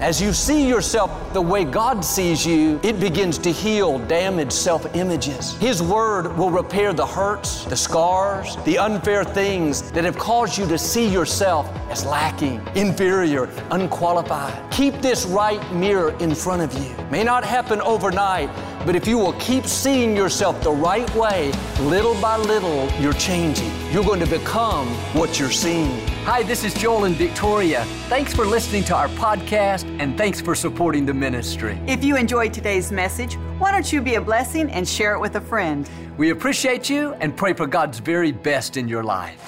As you see yourself the way God sees you, it begins to heal damaged self images. His Word will repair the hurts, the scars, the unfair things that have caused you to see yourself as lacking, inferior, unqualified. Keep this right mirror in front of you. May not happen overnight, but if you will keep seeing yourself the right way, little by little, you're changing. You're going to become what you're seeing. Hi, this is Joel and Victoria. Thanks for listening to our podcast and thanks for supporting the ministry. If you enjoyed today's message, why don't you be a blessing and share it with a friend? We appreciate you and pray for God's very best in your life.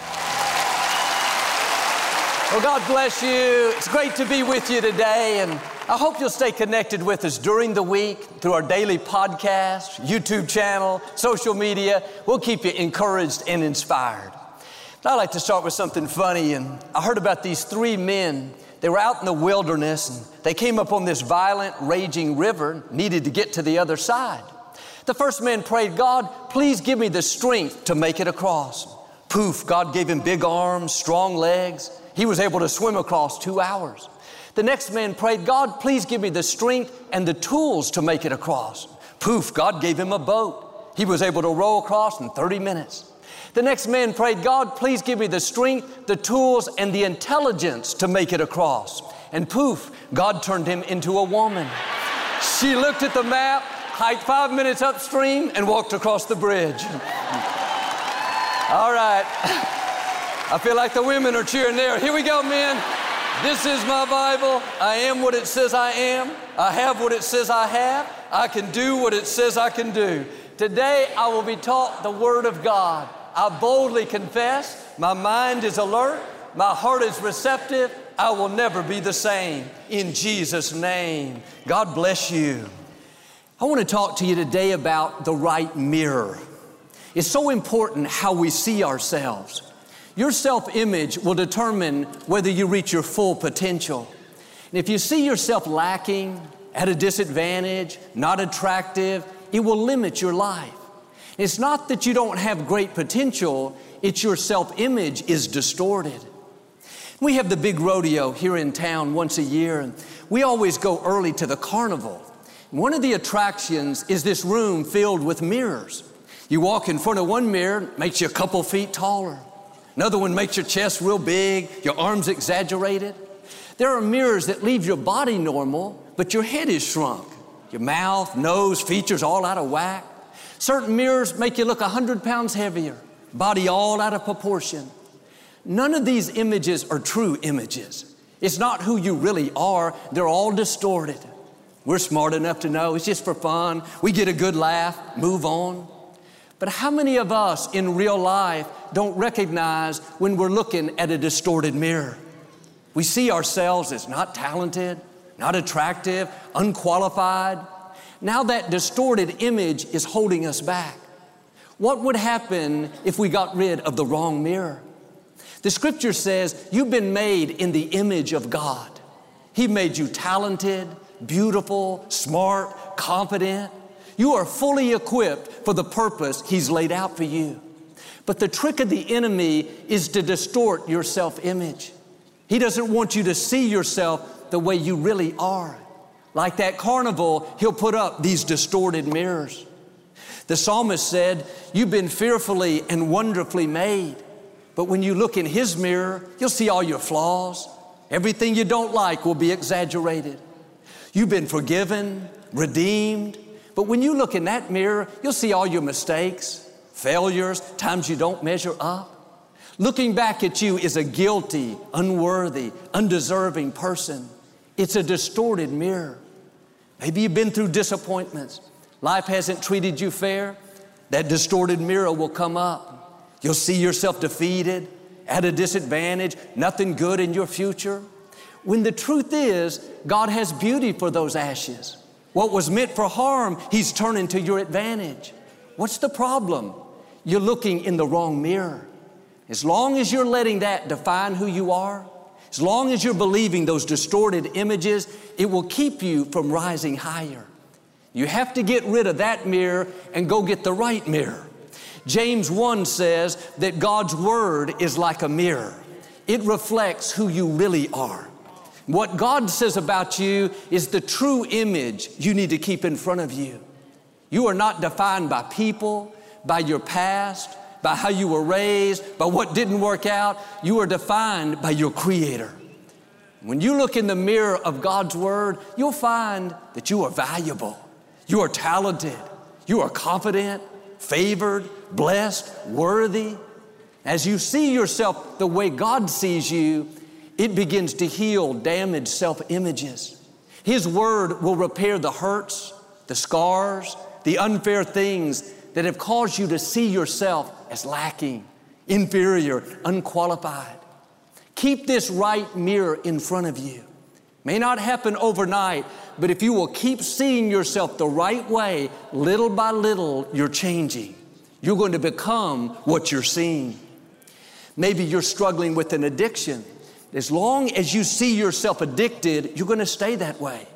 Well, God bless you. It's great to be with you today, and I hope you'll stay connected with us during the week through our daily podcast, YouTube channel, social media. We'll keep you encouraged and inspired. I'd like to start with something funny, and I heard about these three men. They were out in the wilderness, and they came up on this violent, raging river, needed to get to the other side. The first man prayed, God, please give me the strength to make it across. Poof, God gave him big arms, strong legs. He was able to swim across two hours. The next man prayed, God, please give me the strength and the tools to make it across. Poof, God gave him a boat. He was able to row across in 30 minutes. The next man prayed, God, please give me the strength, the tools, and the intelligence to make it across. And poof, God turned him into a woman. She looked at the map, hiked five minutes upstream, and walked across the bridge. All right. I feel like the women are cheering there. Here we go, men. This is my Bible. I am what it says I am. I have what it says I have. I can do what it says I can do. Today I will be taught the Word of God. I boldly confess. My mind is alert. My heart is receptive. I will never be the same. In Jesus' name. God bless you. I want to talk to you today about the right mirror. It's so important how we see ourselves. Your self image will determine whether you reach your full potential. And if you see yourself lacking, at a disadvantage, not attractive, it will limit your life. It's not that you don't have great potential, it's your self image is distorted. We have the big rodeo here in town once a year, and we always go early to the carnival. One of the attractions is this room filled with mirrors. You walk in front of one mirror, makes you a couple feet taller. Another one makes your chest real big, your arms exaggerated. There are mirrors that leave your body normal, but your head is shrunk. Your mouth, nose, features all out of whack. Certain mirrors make you look 100 pounds heavier, body all out of proportion. None of these images are true images. It's not who you really are, they're all distorted. We're smart enough to know it's just for fun. We get a good laugh, move on. But how many of us in real life don't recognize when we're looking at a distorted mirror? We see ourselves as not talented, not attractive, unqualified. Now that distorted image is holding us back. What would happen if we got rid of the wrong mirror? The scripture says you've been made in the image of God. He made you talented, beautiful, smart, confident. You are fully equipped for the purpose He's laid out for you. But the trick of the enemy is to distort your self image. He doesn't want you to see yourself the way you really are. Like that carnival, he'll put up these distorted mirrors. The psalmist said, You've been fearfully and wonderfully made. But when you look in his mirror, you'll see all your flaws. Everything you don't like will be exaggerated. You've been forgiven, redeemed, but when you look in that mirror, you'll see all your mistakes, failures, times you don't measure up. Looking back at you is a guilty, unworthy, undeserving person. It's a distorted mirror. Maybe you've been through disappointments. Life hasn't treated you fair. That distorted mirror will come up. You'll see yourself defeated, at a disadvantage, nothing good in your future. When the truth is, God has beauty for those ashes. What was meant for harm, He's turning to your advantage. What's the problem? You're looking in the wrong mirror. As long as you're letting that define who you are, as long as you're believing those distorted images, it will keep you from rising higher. You have to get rid of that mirror and go get the right mirror. James 1 says that God's Word is like a mirror, it reflects who you really are. What God says about you is the true image you need to keep in front of you. You are not defined by people, by your past, by how you were raised, by what didn't work out. You are defined by your Creator. When you look in the mirror of God's Word, you'll find that you are valuable, you are talented, you are confident, favored, blessed, worthy. As you see yourself the way God sees you, it begins to heal damaged self images. His Word will repair the hurts, the scars, the unfair things that have caused you to see yourself as lacking, inferior, unqualified. Keep this right mirror in front of you. May not happen overnight, but if you will keep seeing yourself the right way, little by little, you're changing. You're going to become what you're seeing. Maybe you're struggling with an addiction. As long as you see yourself addicted, you're going to stay that way.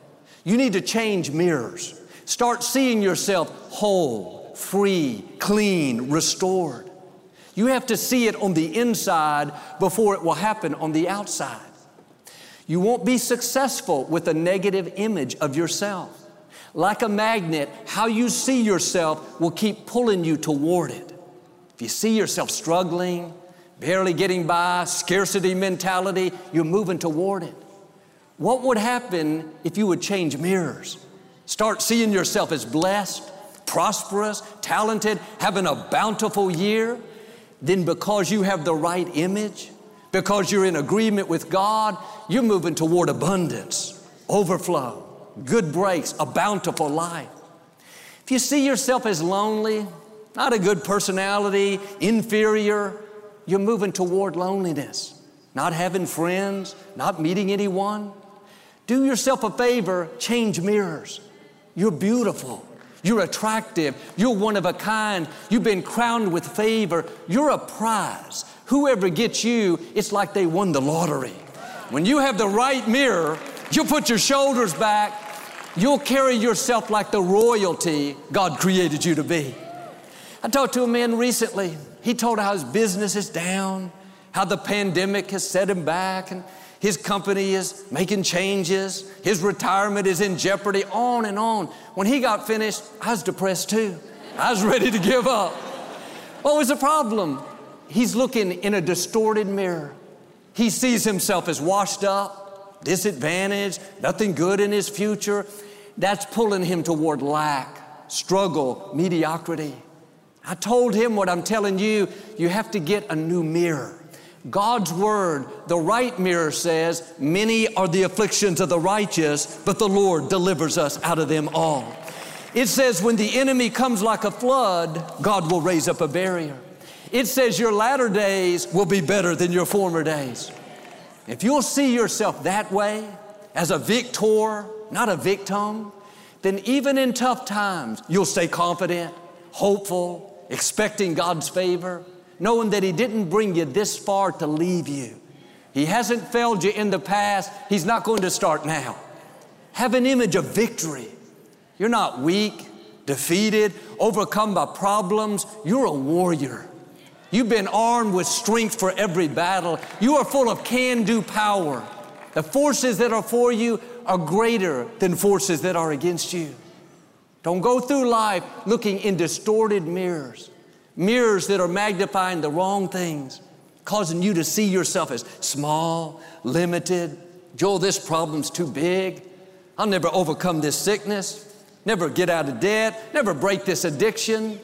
You need to change mirrors. Start seeing yourself whole, free, clean, restored. You have to see it on the inside before it will happen on the outside. You won't be successful with a negative image of yourself. Like a magnet, how you see yourself will keep pulling you toward it. If you see yourself struggling, barely getting by, scarcity mentality, you're moving toward it. What would happen if you would change mirrors? Start seeing yourself as blessed, prosperous, talented, having a bountiful year. Then, because you have the right image, because you're in agreement with God, you're moving toward abundance, overflow, good breaks, a bountiful life. If you see yourself as lonely, not a good personality, inferior, you're moving toward loneliness, not having friends, not meeting anyone. Do yourself a favor, change mirrors. You're beautiful. You're attractive. You're one of a kind. You've been crowned with favor. You're a prize. Whoever gets you, it's like they won the lottery. When you have the right mirror, you'll put your shoulders back. You'll carry yourself like the royalty God created you to be. I talked to a man recently. He told how his business is down, how the pandemic has set him back, and his company is making changes, his retirement is in jeopardy, on and on. When he got finished, I was depressed too. I was ready to give up. What was the problem? He's looking in a distorted mirror. He sees himself as washed up, disadvantaged, nothing good in his future. That's pulling him toward lack, struggle, mediocrity. I told him what I'm telling you you have to get a new mirror. God's word, the right mirror says, Many are the afflictions of the righteous, but the Lord delivers us out of them all. It says, When the enemy comes like a flood, God will raise up a barrier. It says, Your latter days will be better than your former days. If you'll see yourself that way, as a victor, not a victim, then even in tough times, you'll stay confident, hopeful, expecting God's favor, knowing that He didn't bring you this far to leave you. He hasn't failed you in the past, He's not going to start now. Have an image of victory. You're not weak, defeated, overcome by problems. You're a warrior. You've been armed with strength for every battle. You are full of can do power. The forces that are for you are greater than forces that are against you. Don't go through life looking in distorted mirrors, mirrors that are magnifying the wrong things, causing you to see yourself as small, limited. Joel, this problem's too big. I'll never overcome this sickness, never get out of debt, never break this addiction.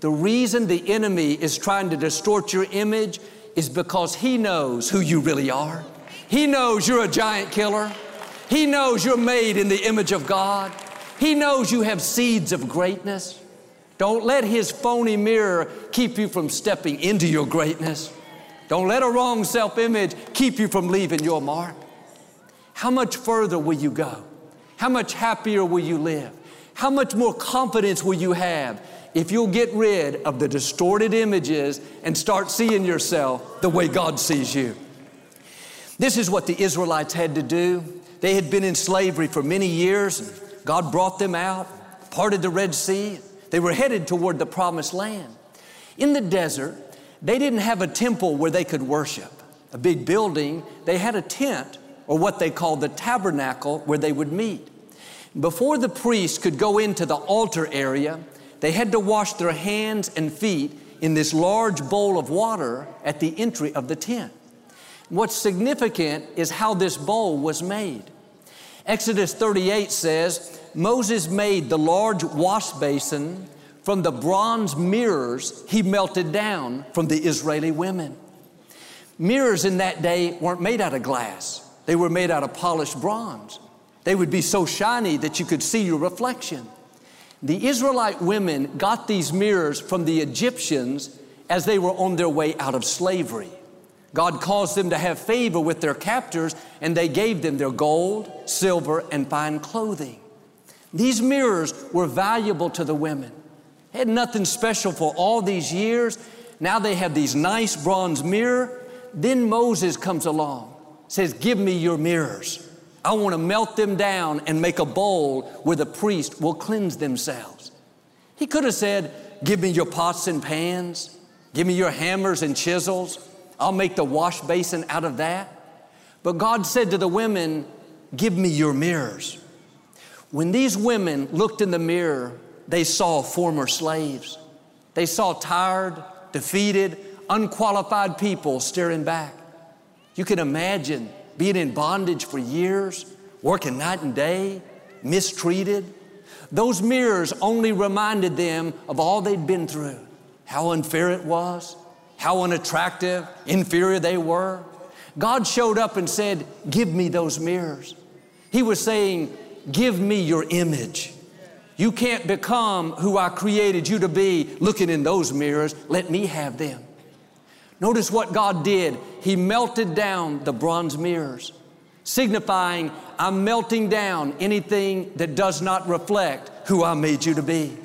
The reason the enemy is trying to distort your image is because he knows who you really are. He knows you're a giant killer. He knows you're made in the image of God. He knows you have seeds of greatness. Don't let his phony mirror keep you from stepping into your greatness. Don't let a wrong self image keep you from leaving your mark. How much further will you go? How much happier will you live? How much more confidence will you have if you'll get rid of the distorted images and start seeing yourself the way God sees you? This is what the Israelites had to do. They had been in slavery for many years. and God brought them out, parted the Red Sea. They were headed toward the promised land. In the desert, they didn't have a temple where they could worship, a big building. They had a tent or what they called the tabernacle where they would meet. Before the priests could go into the altar area, they had to wash their hands and feet in this large bowl of water at the entry of the tent. What's significant is how this bowl was made. Exodus 38 says, Moses made the large wash basin from the bronze mirrors he melted down from the Israeli women. Mirrors in that day weren't made out of glass, they were made out of polished bronze. They would be so shiny that you could see your reflection. The Israelite women got these mirrors from the Egyptians as they were on their way out of slavery. God caused them to have favor with their captors, and they gave them their gold, silver, and fine clothing. These mirrors were valuable to the women. They had nothing special for all these years. Now they have these nice bronze mirror. Then Moses comes along, says, Give me your mirrors. I want to melt them down and make a bowl where the priest will cleanse themselves. He could have said, Give me your pots and pans, give me your hammers and chisels. I'll make the wash basin out of that. But God said to the women, Give me your mirrors. When these women looked in the mirror, they saw former slaves. They saw tired, defeated, unqualified people staring back. You can imagine being in bondage for years, working night and day, mistreated. Those mirrors only reminded them of all they'd been through, how unfair it was, how unattractive, inferior they were. God showed up and said, Give me those mirrors. He was saying, Give me your image. You can't become who I created you to be looking in those mirrors. Let me have them. Notice what God did. He melted down the bronze mirrors, signifying I'm melting down anything that does not reflect who I made you to be.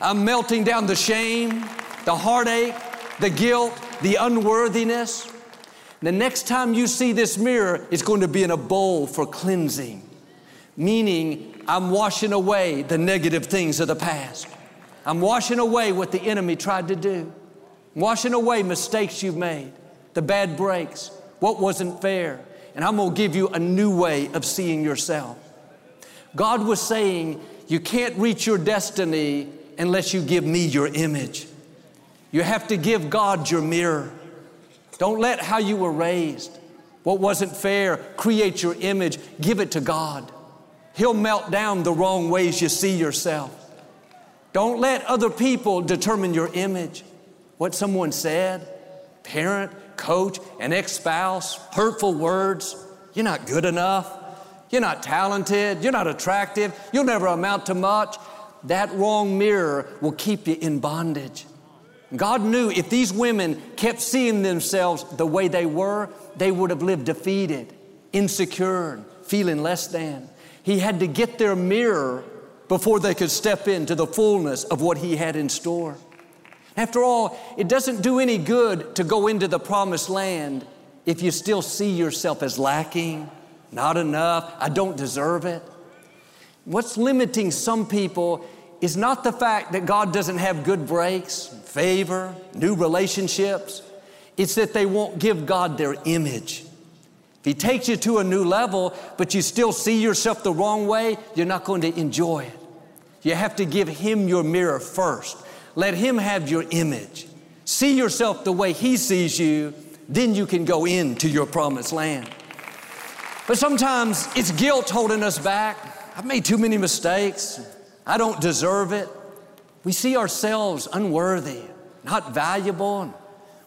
I'm melting down the shame, the heartache, the guilt, the unworthiness. The next time you see this mirror, it's going to be in a bowl for cleansing, meaning I'm washing away the negative things of the past. I'm washing away what the enemy tried to do, I'm washing away mistakes you've made, the bad breaks, what wasn't fair, and I'm going to give you a new way of seeing yourself. God was saying, You can't reach your destiny unless you give me your image. You have to give God your mirror. Don't let how you were raised, what wasn't fair, create your image. Give it to God. He'll melt down the wrong ways you see yourself. Don't let other people determine your image. What someone said, parent, coach, an ex spouse, hurtful words. You're not good enough. You're not talented. You're not attractive. You'll never amount to much. That wrong mirror will keep you in bondage. God knew if these women kept seeing themselves the way they were, they would have lived defeated, insecure, feeling less than. He had to get their mirror before they could step into the fullness of what He had in store. After all, it doesn't do any good to go into the promised land if you still see yourself as lacking, not enough, I don't deserve it. What's limiting some people is not the fact that God doesn't have good breaks, favor, new relationships. It's that they won't give God their image. If He takes you to a new level, but you still see yourself the wrong way, you're not going to enjoy it. You have to give Him your mirror first. Let Him have your image. See yourself the way He sees you, then you can go into your promised land. But sometimes it's guilt holding us back. I've made too many mistakes. I don't deserve it. We see ourselves unworthy, not valuable.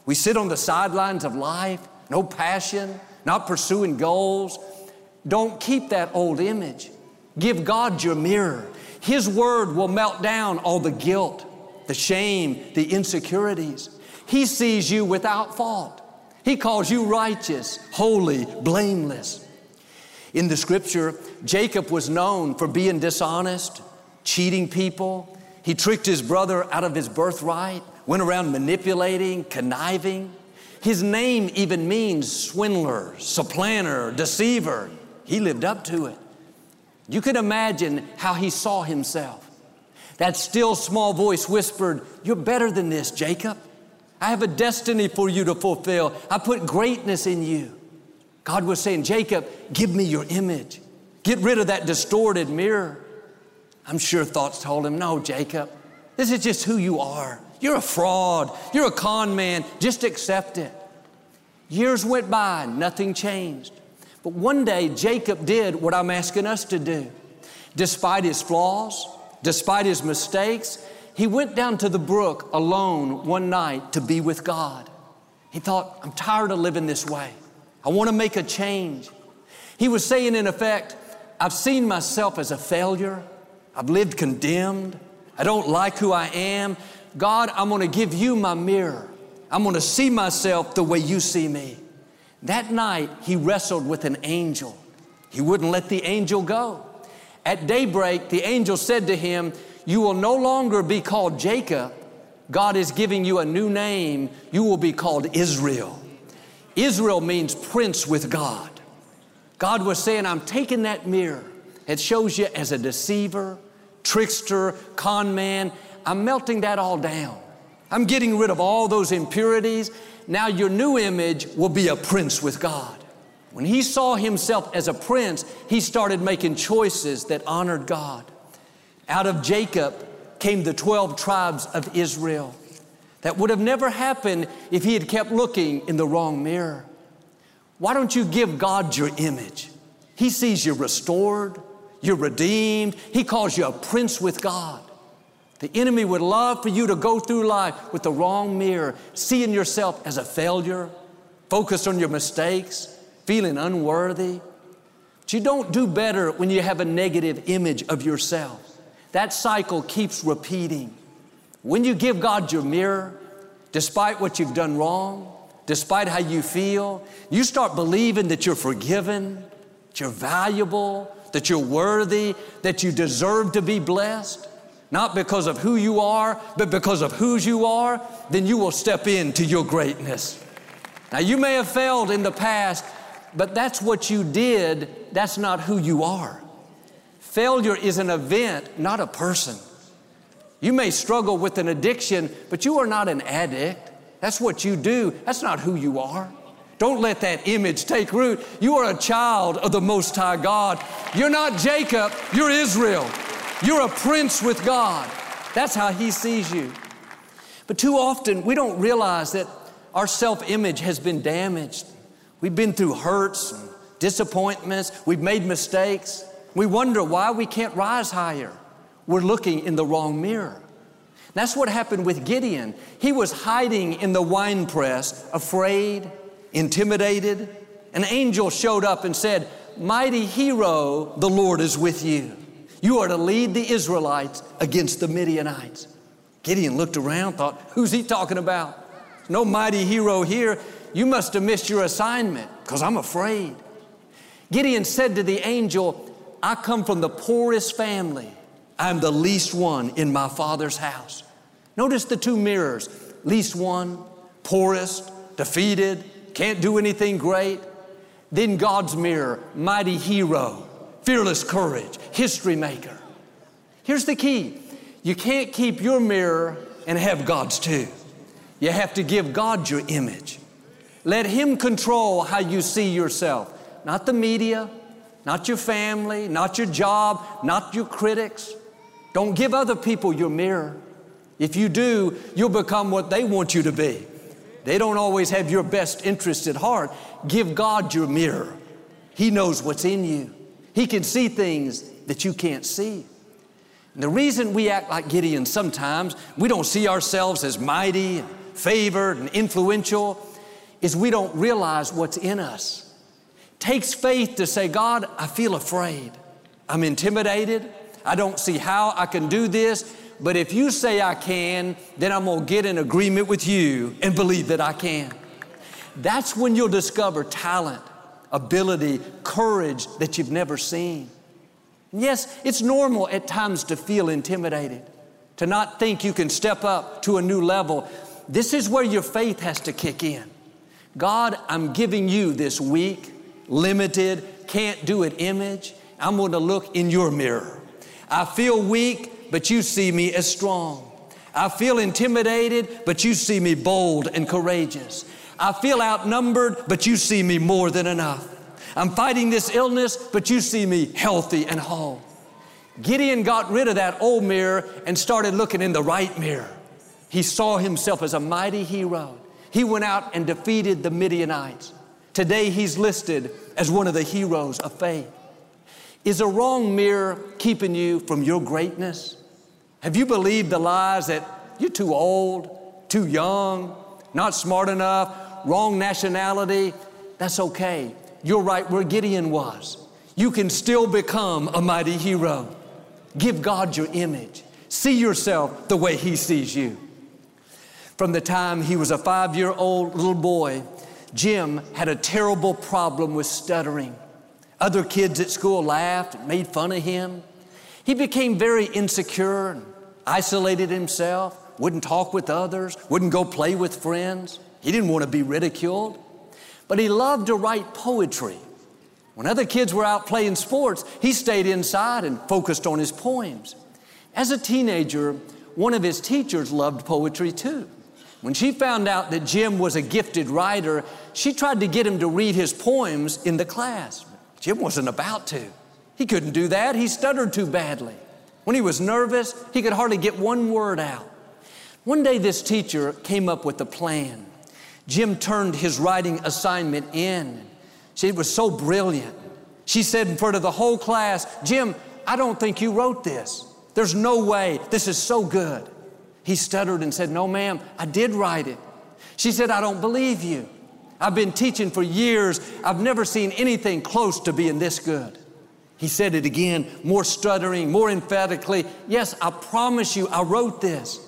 We sit on the sidelines of life, no passion, not pursuing goals. Don't keep that old image. Give God your mirror. His word will melt down all the guilt, the shame, the insecurities. He sees you without fault. He calls you righteous, holy, blameless. In the scripture, Jacob was known for being dishonest, cheating people. He tricked his brother out of his birthright, went around manipulating, conniving. His name even means swindler, supplanter, deceiver. He lived up to it. You can imagine how he saw himself. That still small voice whispered, You're better than this, Jacob. I have a destiny for you to fulfill. I put greatness in you. God was saying, Jacob, give me your image. Get rid of that distorted mirror. I'm sure thoughts told him, No, Jacob, this is just who you are. You're a fraud. You're a con man. Just accept it. Years went by, nothing changed. But one day, Jacob did what I'm asking us to do. Despite his flaws, despite his mistakes, he went down to the brook alone one night to be with God. He thought, I'm tired of living this way. I want to make a change. He was saying, in effect, I've seen myself as a failure. I've lived condemned. I don't like who I am. God, I'm to give you my mirror. I'm to see myself the way you see me. That night, he wrestled with an angel. He wouldn't let the angel go. At daybreak, the angel said to him, You will no longer be called Jacob. God is giving you a new name. You will be called Israel. Israel means prince with God. God was saying, I'm taking that mirror. It shows you as a deceiver, trickster, con man. I'm melting that all down. I'm getting rid of all those impurities. Now your new image will be a prince with God. When he saw himself as a prince, he started making choices that honored God. Out of Jacob came the 12 tribes of Israel. That would have never happened if he had kept looking in the wrong mirror. Why don't you give God your image? He sees you restored, you're redeemed, He calls you a prince with God. The enemy would love for you to go through life with the wrong mirror, seeing yourself as a failure, focused on your mistakes, feeling unworthy. But you don't do better when you have a negative image of yourself. That cycle keeps repeating. When you give God your mirror, despite what you've done wrong, despite how you feel, you start believing that you're forgiven, that you're valuable, that you're worthy, that you deserve to be blessed, not because of who you are, but because of whose you are, then you will step into your greatness. Now, you may have failed in the past, but that's what you did, that's not who you are. Failure is an event, not a person. You may struggle with an addiction, but you are not an addict. That's what you do. That's not who you are. Don't let that image take root. You are a child of the Most High God. You're not Jacob, you're Israel. You're a prince with God. That's how He sees you. But too often, we don't realize that our self image has been damaged. We've been through hurts and disappointments, we've made mistakes. We wonder why we can't rise higher we're looking in the wrong mirror. That's what happened with Gideon. He was hiding in the wine press, afraid, intimidated. An angel showed up and said, Mighty hero, the Lord is with you. You are to lead the Israelites against the Midianites. Gideon looked around, thought, Who's he talking about? No mighty hero here. You must have missed your assignment because I'm afraid. Gideon said to the angel, I come from the poorest family I'm the least one in my Father's house. Notice the two mirrors least one, poorest, defeated, can't do anything great. Then God's mirror, mighty hero, fearless courage, history maker. Here's the key you can't keep your mirror and have God's too. You have to give God your image. Let Him control how you see yourself, not the media, not your family, not your job, not your critics. Don't give other people your mirror. If you do, you'll become what they want you to be. They don't always have your best interest at heart. Give God your mirror. He knows what's in you. He can see things that you can't see. And the reason we act like Gideon sometimes, we don't see ourselves as mighty, and favored, and influential, is we don't realize what's in us. It takes faith to say, God, I feel afraid. I'm intimidated. I don't see how I can do this, but if you say I can, then I'm gonna get in agreement with you and believe that I can. That's when you'll discover talent, ability, courage that you've never seen. Yes, it's normal at times to feel intimidated, to not think you can step up to a new level. This is where your faith has to kick in. God, I'm giving you this weak, limited, can't do it image. I'm going to look in your mirror. I feel weak, but you see me as strong. I feel intimidated, but you see me bold and courageous. I feel outnumbered, but you see me more than enough. I'm fighting this illness, but you see me healthy and whole. Gideon got rid of that old mirror and started looking in the right mirror. He saw himself as a mighty hero. He went out and defeated the Midianites. Today he's listed as one of the heroes of faith. Is a wrong mirror keeping you from your greatness? Have you believed the lies that you're too old, too young, not smart enough, wrong nationality? That's okay. You're right where Gideon was. You can still become a mighty hero. Give God your image. See yourself the way He sees you. From the time he was a five year old little boy, Jim had a terrible problem with stuttering. Other kids at school laughed and made fun of him. He became very insecure and isolated himself, wouldn't talk with others, wouldn't go play with friends. He didn't want to be ridiculed. But he loved to write poetry. When other kids were out playing sports, he stayed inside and focused on his poems. As a teenager, one of his teachers loved poetry too. When she found out that Jim was a gifted writer, she tried to get him to read his poems in the class. Jim wasn't about to. He couldn't do that. He stuttered too badly. When he was nervous, he could hardly get one word out. One day, this teacher came up with a plan. Jim turned his writing assignment in. She was so brilliant. She said in front of the whole class, Jim, I don't think you wrote this. There's no way. This is so good. He stuttered and said, No, ma'am, I did write it. She said, I don't believe you. I've been teaching for years. I've never seen anything close to being this good. He said it again, more stuttering, more emphatically. Yes, I promise you, I wrote this.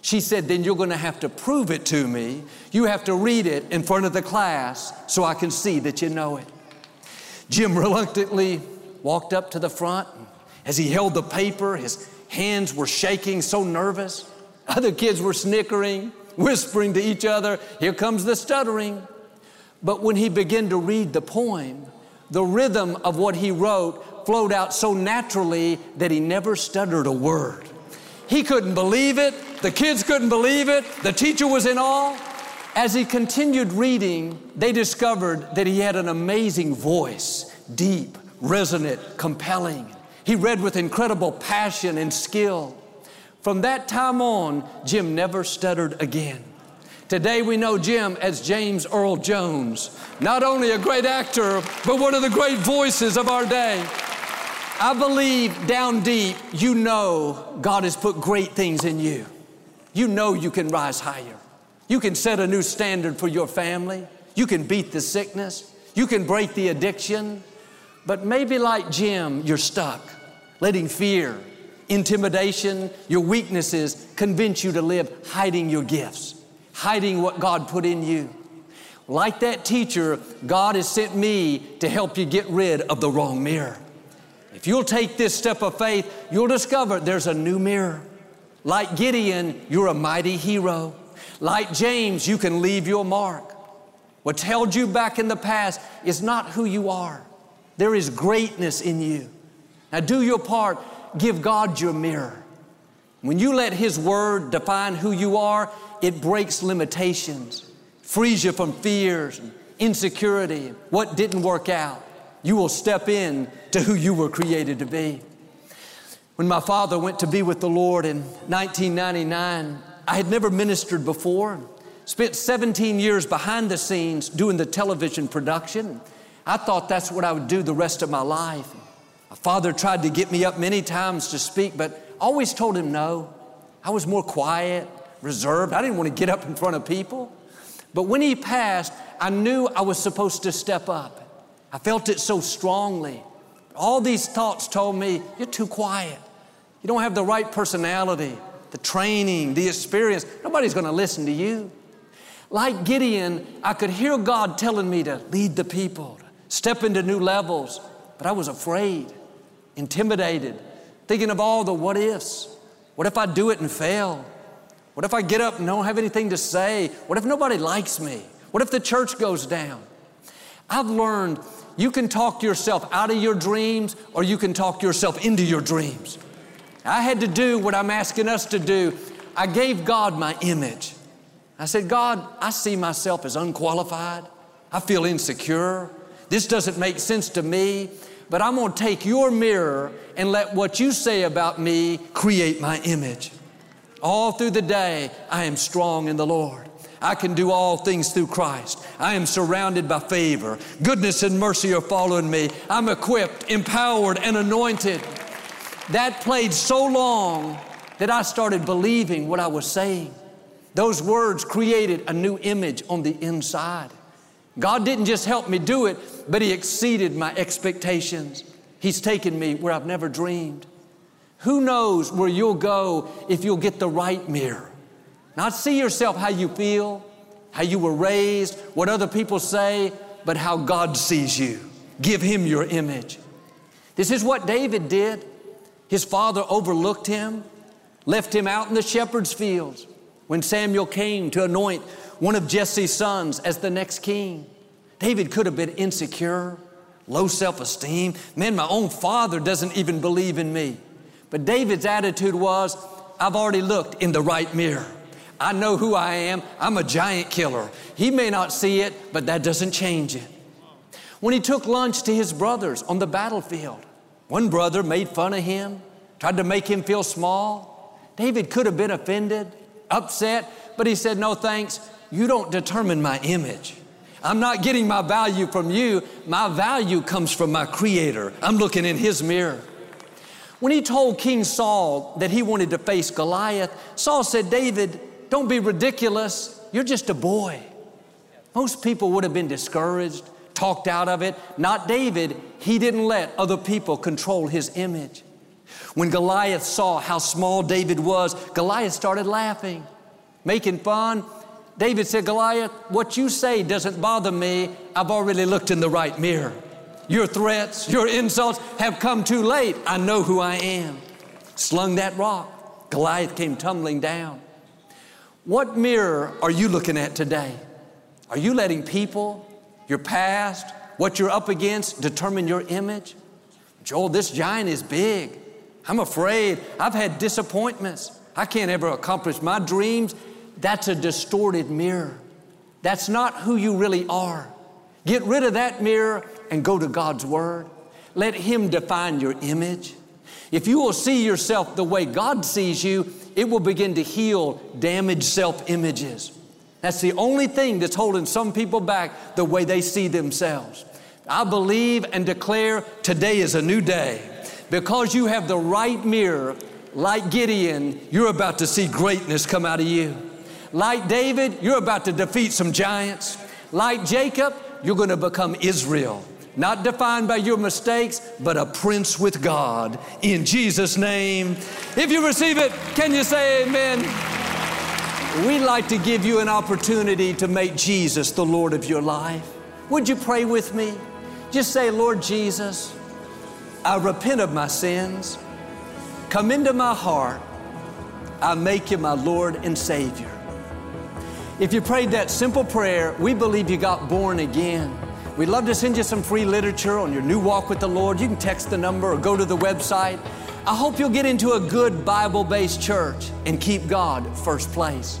She said, Then you're going to have to prove it to me. You have to read it in front of the class so I can see that you know it. Jim reluctantly walked up to the front. As he held the paper, his hands were shaking, so nervous. Other kids were snickering, whispering to each other, Here comes the stuttering. But when he began to read the poem, the rhythm of what he wrote flowed out so naturally that he never stuttered a word. He couldn't believe it. The kids couldn't believe it. The teacher was in awe. As he continued reading, they discovered that he had an amazing voice, deep, resonant, compelling. He read with incredible passion and skill. From that time on, Jim never stuttered again. Today we know Jim as James Earl Jones, not only a great actor, but one of the great voices of our day. I believe down deep you know God has put great things in you. You know you can rise higher. You can set a new standard for your family. You can beat the sickness. You can break the addiction. But maybe like Jim, you're stuck, letting fear, intimidation, your weaknesses convince you to live hiding your gifts, hiding what God put in you. Like that teacher, God has sent me to help you get rid of the wrong mirror. If you'll take this step of faith, you'll discover there's a new mirror. Like Gideon, you're a mighty hero. Like James, you can leave your mark. What's held you back in the past is not who you are. There is greatness in you. Now do your part give God your mirror. When you let His Word define who you are, it breaks limitations, frees you from fears, and insecurity, what didn't work out. You will step in to who you were created to be. When my father went to be with the Lord in 1999, I had never ministered before. Spent 17 years behind the scenes doing the television production. I thought that's what I would do the rest of my life. My father tried to get me up many times to speak, but always told him no. I was more quiet, reserved. I didn't want to get up in front of people. But when he passed, I knew I was supposed to step up. I felt it so strongly. All these thoughts told me, You're too quiet. You don't have the right personality, the training, the experience. Nobody's going to listen to you. Like Gideon, I could hear God telling me to lead the people, step into new levels, but I was afraid intimidated, thinking of all the what ifs. What if I do it and fail? What if I get up and don't have anything to say? What if nobody likes me? What if the church goes down? I've learned you can talk yourself out of your dreams or you can talk yourself into your dreams. I had to do what I'm asking us to do. I gave God my image. I said, God, I see myself as unqualified. I feel insecure. This doesn't make sense to me, but I'm going to take your mirror and let what you say about me create my image. All through the day, I am strong in the Lord. I can do all things through Christ. I am surrounded by favor. Goodness and mercy are following me. I'm equipped, empowered, and anointed. That played so long that I started believing what I was saying. Those words created a new image on the inside. God didn't just help me do it, but He exceeded my expectations. He's taken me where I've never dreamed. Who knows where you'll go if you'll get the right mirror? Not see yourself how you feel, how you were raised, what other people say, but how God sees you. Give Him your image. This is what David did. His father overlooked him, left him out in the shepherd's fields when Samuel came to anoint one of Jesse's sons as the next king. David could have been insecure, low self esteem. Man, my own father doesn't even believe in me. But David's attitude was, I've already looked in the right mirror. I know who I am. I'm a giant killer. He may not see it, but that doesn't change it. When he took lunch to his brothers on the battlefield, one brother made fun of him, tried to make him feel small. David could have been offended, upset, but he said, No thanks. You don't determine my image. I'm not getting my value from you. My value comes from my Creator. I'm looking in His mirror. When he told King Saul that he wanted to face Goliath, Saul said, David, don't be ridiculous. You're just a boy. Most people would have been discouraged, talked out of it. Not David. He didn't let other people control his image. When Goliath saw how small David was, Goliath started laughing, making fun. David said, Goliath, what you say doesn't bother me. I've already looked in the right mirror. Your threats, your insults have come too late. I know who I am. Slung that rock. Goliath came tumbling down. What mirror are you looking at today? Are you letting people, your past, what you're up against determine your image? Joel, this giant is big. I'm afraid. I've had disappointments. I can't ever accomplish my dreams. That's a distorted mirror. That's not who you really are. Get rid of that mirror and go to God's Word. Let Him define your image. If you will see yourself the way God sees you, it will begin to heal damaged self images. That's the only thing that's holding some people back the way they see themselves. I believe and declare today is a new day. Because you have the right mirror, like Gideon, you're about to see greatness come out of you. Like David, you're about to defeat some giants. Like Jacob, you're going to become Israel not defined by your mistakes, but a prince with God. In Jesus' name. If you receive it, can you say amen? We'd like to give you an opportunity to make Jesus the Lord of your life. Would you pray with me? Just say, Lord Jesus, I repent of my sins. Come into my heart. I make you my Lord and Savior. If you prayed that simple prayer, we believe you got born again. We'd love to send you some free literature on your new walk with the Lord. You can text the number or go to the website. I hope you'll get into a good Bible based church and keep God first place.